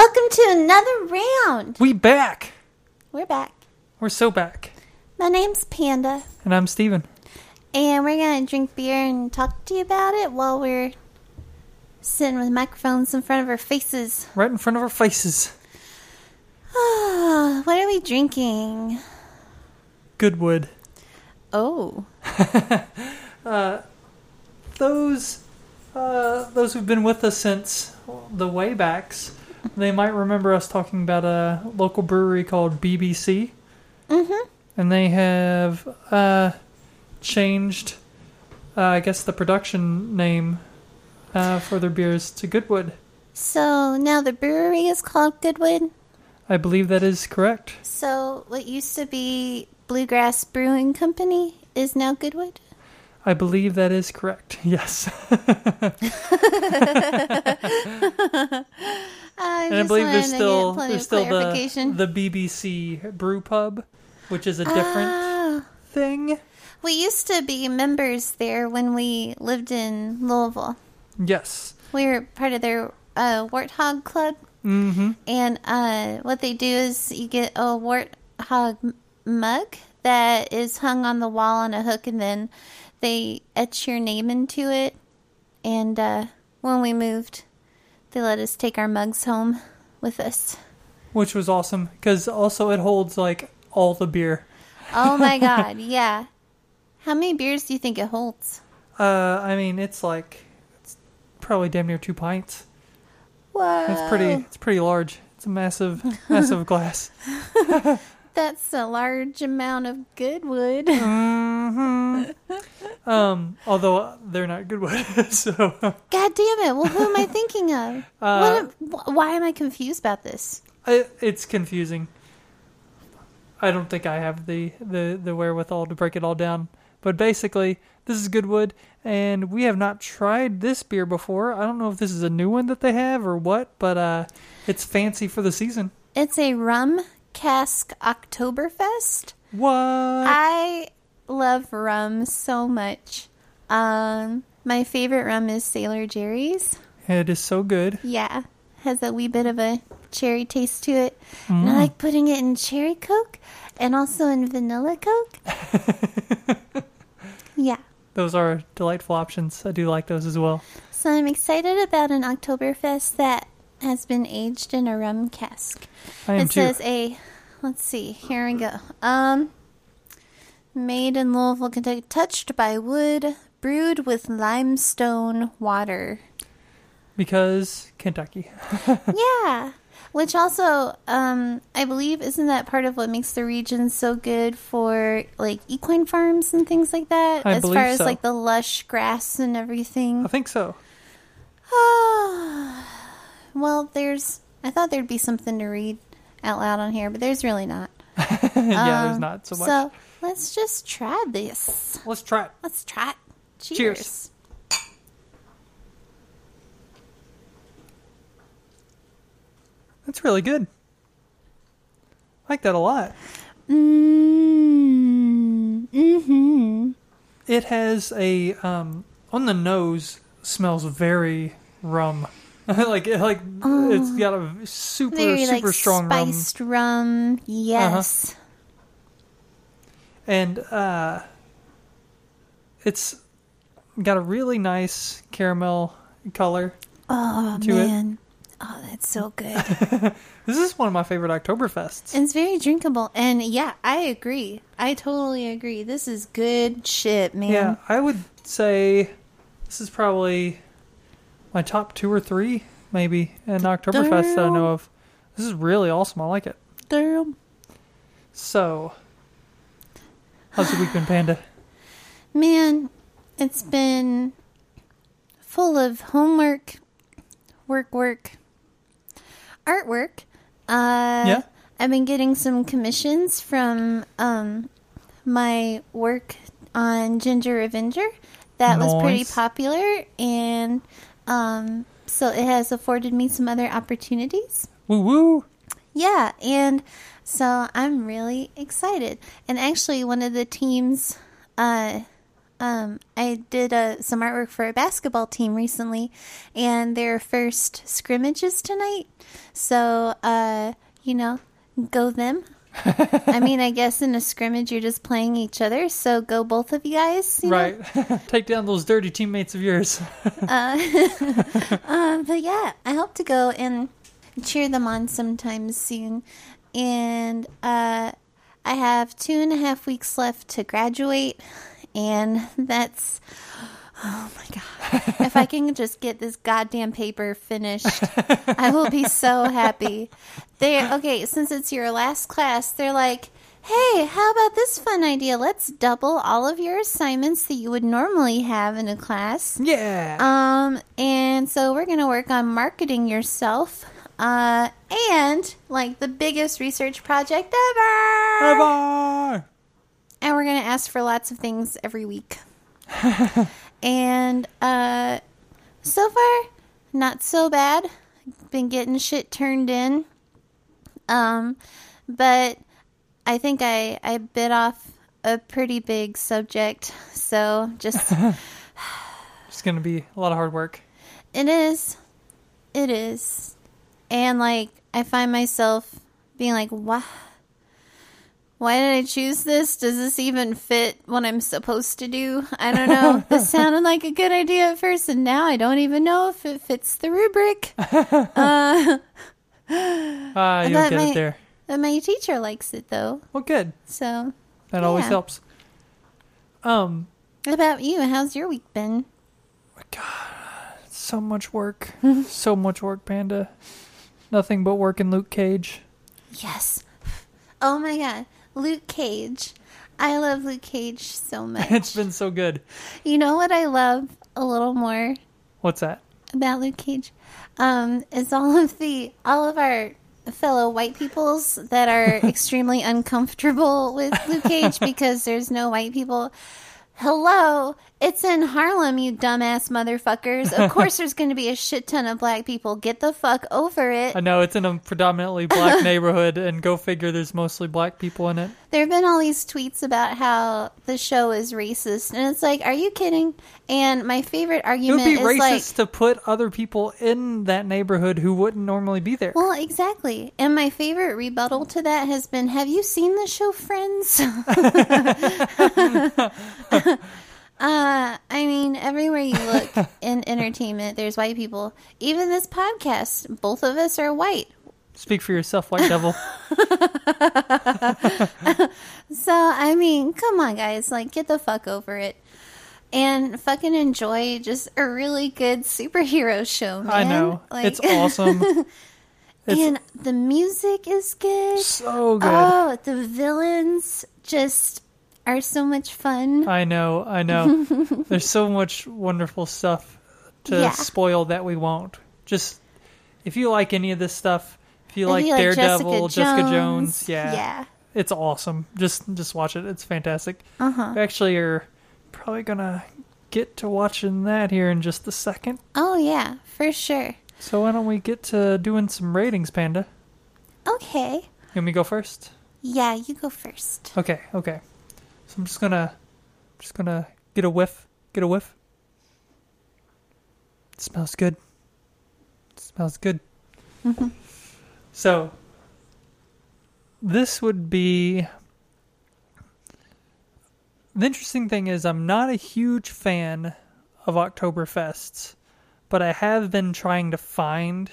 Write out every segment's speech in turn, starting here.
Welcome to another round. We back. We're back. We're so back. My name's Panda, And I'm Stephen. and we're gonna drink beer and talk to you about it while we're sitting with microphones in front of our faces. Right in front of our faces. what are we drinking? Goodwood. Oh, uh, Those uh, those who've been with us since the waybacks, they might remember us talking about a local brewery called BBC. mm-hmm. And they have uh, changed, uh, I guess, the production name uh, for their beers to Goodwood. So now the brewery is called Goodwood. I believe that is correct. So what used to be Bluegrass Brewing Company is now Goodwood. I believe that is correct. Yes. I And I believe there's still there's still the the BBC Brew Pub, which is a different Ah. thing. We used to be members there when we lived in Louisville. Yes. We were part of their uh, Warthog Club, Mm-hmm. and uh, what they do is you get a Warthog mug that is hung on the wall on a hook, and then they etch your name into it. And uh, when we moved, they let us take our mugs home with us. Which was awesome because also it holds like all the beer. Oh my god, yeah. How many beers do you think it holds? Uh, I mean it's like it's probably damn near two pints. Whoa. It's pretty. It's pretty large. It's a massive, massive glass. That's a large amount of good wood. hmm Um, although they're not good wood, so God damn it. Well, who am I thinking of? uh, am- why am I confused about this? I, it's confusing. I don't think I have the, the, the wherewithal to break it all down. But basically, this is Goodwood, and we have not tried this beer before. I don't know if this is a new one that they have or what, but uh, it's fancy for the season. It's a rum cask Oktoberfest. What? I love rum so much. Um, my favorite rum is Sailor Jerry's. it is so good. Yeah, has a wee bit of a cherry taste to it. And Mm. I like putting it in cherry coke and also in vanilla coke. yeah. Those are delightful options. I do like those as well. So I'm excited about an Oktoberfest that has been aged in a rum cask. I am it too. says a let's see, here we go. Um made in Louisville, Kentucky, touched by wood, brewed with limestone water. because Kentucky. yeah. Which also, um, I believe, isn't that part of what makes the region so good for like equine farms and things like that? I as far as so. like the lush grass and everything. I think so. well, there's. I thought there'd be something to read out loud on here, but there's really not. yeah, there's Um, not so much. So let's just try this. Let's try it. Let's try it. Cheers. Cheers. That's really good. I like that a lot. Mm, mm-hmm. It has a um on the nose smells very rum. like it- like it's got a super Very super like strong rum Uh-huh. spiced rum. Yes. and uh it's got a really nice caramel color. Oh to it. Oh, that's so good. This is one of my favorite Oktoberfests. it's very drinkable, and yeah, I agree. I totally agree. This is good shit, man. Yeah, I would say this is probably my top two or three, maybe, in Oktoberfest that I know of. This is really awesome. I like it. Damn. So, how's your week been, Panda? Man, it's been full of homework, work, work, artwork. Uh, Yeah? I've been getting some commissions from um, my work on Ginger Avenger. That was pretty popular, and um, so it has afforded me some other opportunities. Woo woo! Yeah, and so I'm really excited. And actually, one of the teams uh, um, I did uh, some artwork for a basketball team recently, and their first scrimmage is tonight. So, uh, you know, go them. I mean, I guess in a scrimmage you're just playing each other, so go both of you guys. you? Right. Take down those dirty teammates of yours. Um, but yeah, I hope to go and cheer them on sometime soon. And uh, I have two and a half weeks left to graduate, and that's oh my god! if I can just get this goddamn paper finished, I will be so happy. They okay, since it's your last class, they're like. Hey, how about this fun idea? Let's double all of your assignments that you would normally have in a class. yeah. Um, and so we're gonna work on marketing yourself. Uh, and like the biggest research project ever. Bye-bye. And we're gonna ask for lots of things every week. and uh, so far, not so bad. Been getting shit turned in. Um, but I think I I bit off a pretty big subject. So just It's going to be a lot of hard work. It is. It is. And like I find myself being like, "Why why did I choose this? Does this even fit what I'm supposed to do? I don't know. this sounded like a good idea at first and now I don't even know if it fits the rubric." uh, Ah, you'll get my- it there. my teacher likes it though. Well, good. So, That always helps. Um, what about you? How's your week been? God, so much work. so much work, Panda. Nothing but work in Luke Cage. Yes. Oh my god. Luke Cage. I love Luke Cage so much. It's been so good. You know what I love a little more What's that? about Luke Cage? Um, is all of the all of our fellow white peoples that are extremely uncomfortable with Luke Cage because there's no white people. Hello, it's in Harlem, you dumbass motherfuckers. Of course there's gonna be a shit ton of black people. Get the fuck over it. I know it's in a predominantly black neighborhood, and go figure, there's mostly black people in it. There have been all these tweets about how the show is racist, and it's like, are you kidding? And my favorite It would be is racist like, to put other people in that neighborhood who wouldn't normally be there. Well, exactly. And my favorite rebuttal to that has been Have you seen the show Friends? uh, I mean, everywhere you look in entertainment, there's white people. Even this podcast, both of us are white. Speak for yourself, white devil. So, I mean, come on, guys. Like, get the fuck over it. And fucking enjoy just a really good superhero show, man. I know. Like, it's awesome. It's and the music is good. so good. Oh, the villains just are so much fun. I know, I know. There's so much wonderful stuff to Yeah. spoil that we won't. Just if you like any of this stuff, if you If like you Daredevil, Jessica, Jones, yeah, yeah, it's awesome. Just just watch it. It's fantastic. uh huh. We actually are probably gonna get to watching that here in just a second. Oh yeah, for sure. So why don't we get to doing some ratings, Panda? Okay, You Let me go first. yeah, you go first. Okay, okay. So I'm just gonna just gonna get a whiff. Get a whiff. It smells good. It smells good. Mm-hmm. So this would be the interesting thing is I'm not a huge fan of Oktoberfests, but I have been trying to find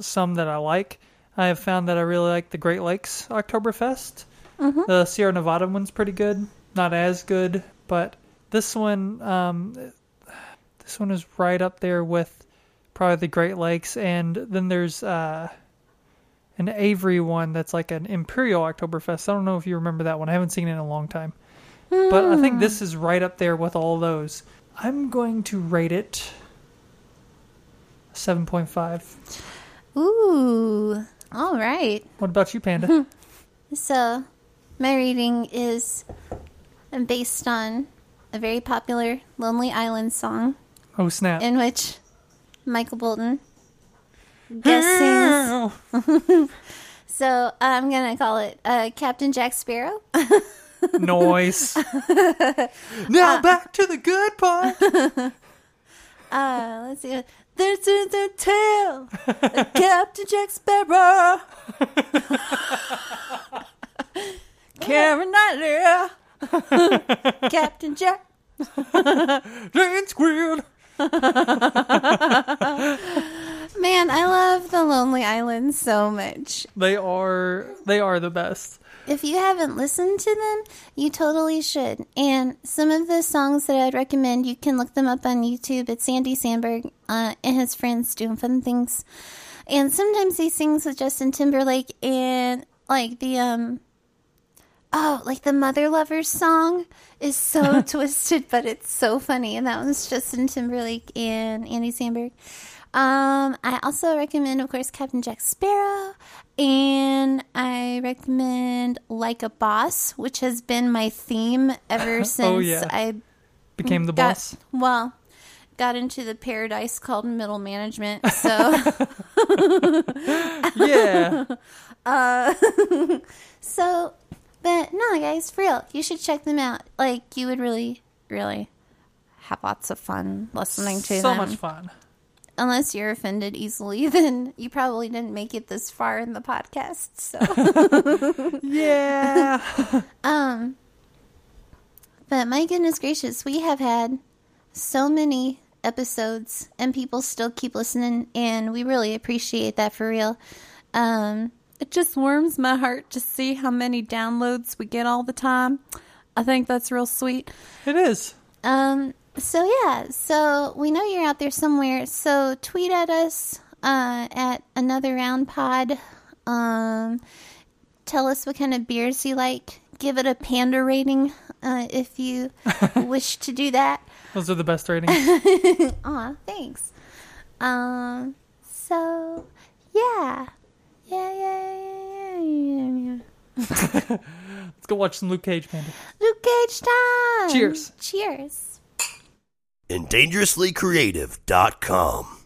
some that I like. I have found that I really like the Great Lakes Oktoberfest. Mm-hmm. The Sierra Nevada one's pretty good. Not as good, but this one, um, this one is right up there with probably the Great Lakes. And then there's uh, an Avery one that's like an Imperial Oktoberfest. I don't know if you remember that one. I haven't seen it in a long time. But I think this is right up there with all those. I'm going to rate it 7.5. Ooh, all right. What about you, Panda? So, my rating is based on a very popular Lonely Island song oh, snap. in which Michael Bolton guest sings. So I'm gonna call it uh, Captain Jack Sparrow. Noise. now back to the good part. Uh, let's see. This is the tale of Captain Jack Sparrow. Karen Knightley. Captain Jack. Jane Squid. Man, I love the Lonely Island so much. They are they are the best. If you haven't listened to them, you totally should. And some of the songs that I'd recommend, you can look them up on YouTube. It's Andy Samberg uh, and his friends doing fun things. And sometimes he sings with Justin Timberlake and like the um oh, like the Mother Lovers song is so twisted, but it's so funny. And that one's Justin Timberlake and Andy Samberg. Um, I also recommend, of course, Captain Jack Sparrow, and I recommend Like a Boss, which has been my theme ever since Oh, yeah. I Became the got boss. well got into the paradise called middle management. So Yeah. so, but no, guys, for real, you should check them out. Like you would really, really have lots of fun listening to so them. So much fun. unless you're offended easily, then you probably didn't make it this far in the podcast. So, Yeah. um, but my goodness gracious, we have had so many episodes, and people still keep listening, and we really appreciate that for real. Um, it just warms my heart to see how many downloads we get all the time. I think that's real sweet. it is. Um, so yeah, so we know you're out there somewhere. So tweet at us uh, at another round pod. Um, tell us what kind of beers you like. Give it a panda rating uh, if you wish to do that. Those are the best ratings. Aw, thanks. Um, so yeah, yeah, yeah, yeah, yeah, yeah. Let's go watch some Luke Cage, Panda. Luke Cage time. Cheers. Cheers. and dangerouslycreative.com.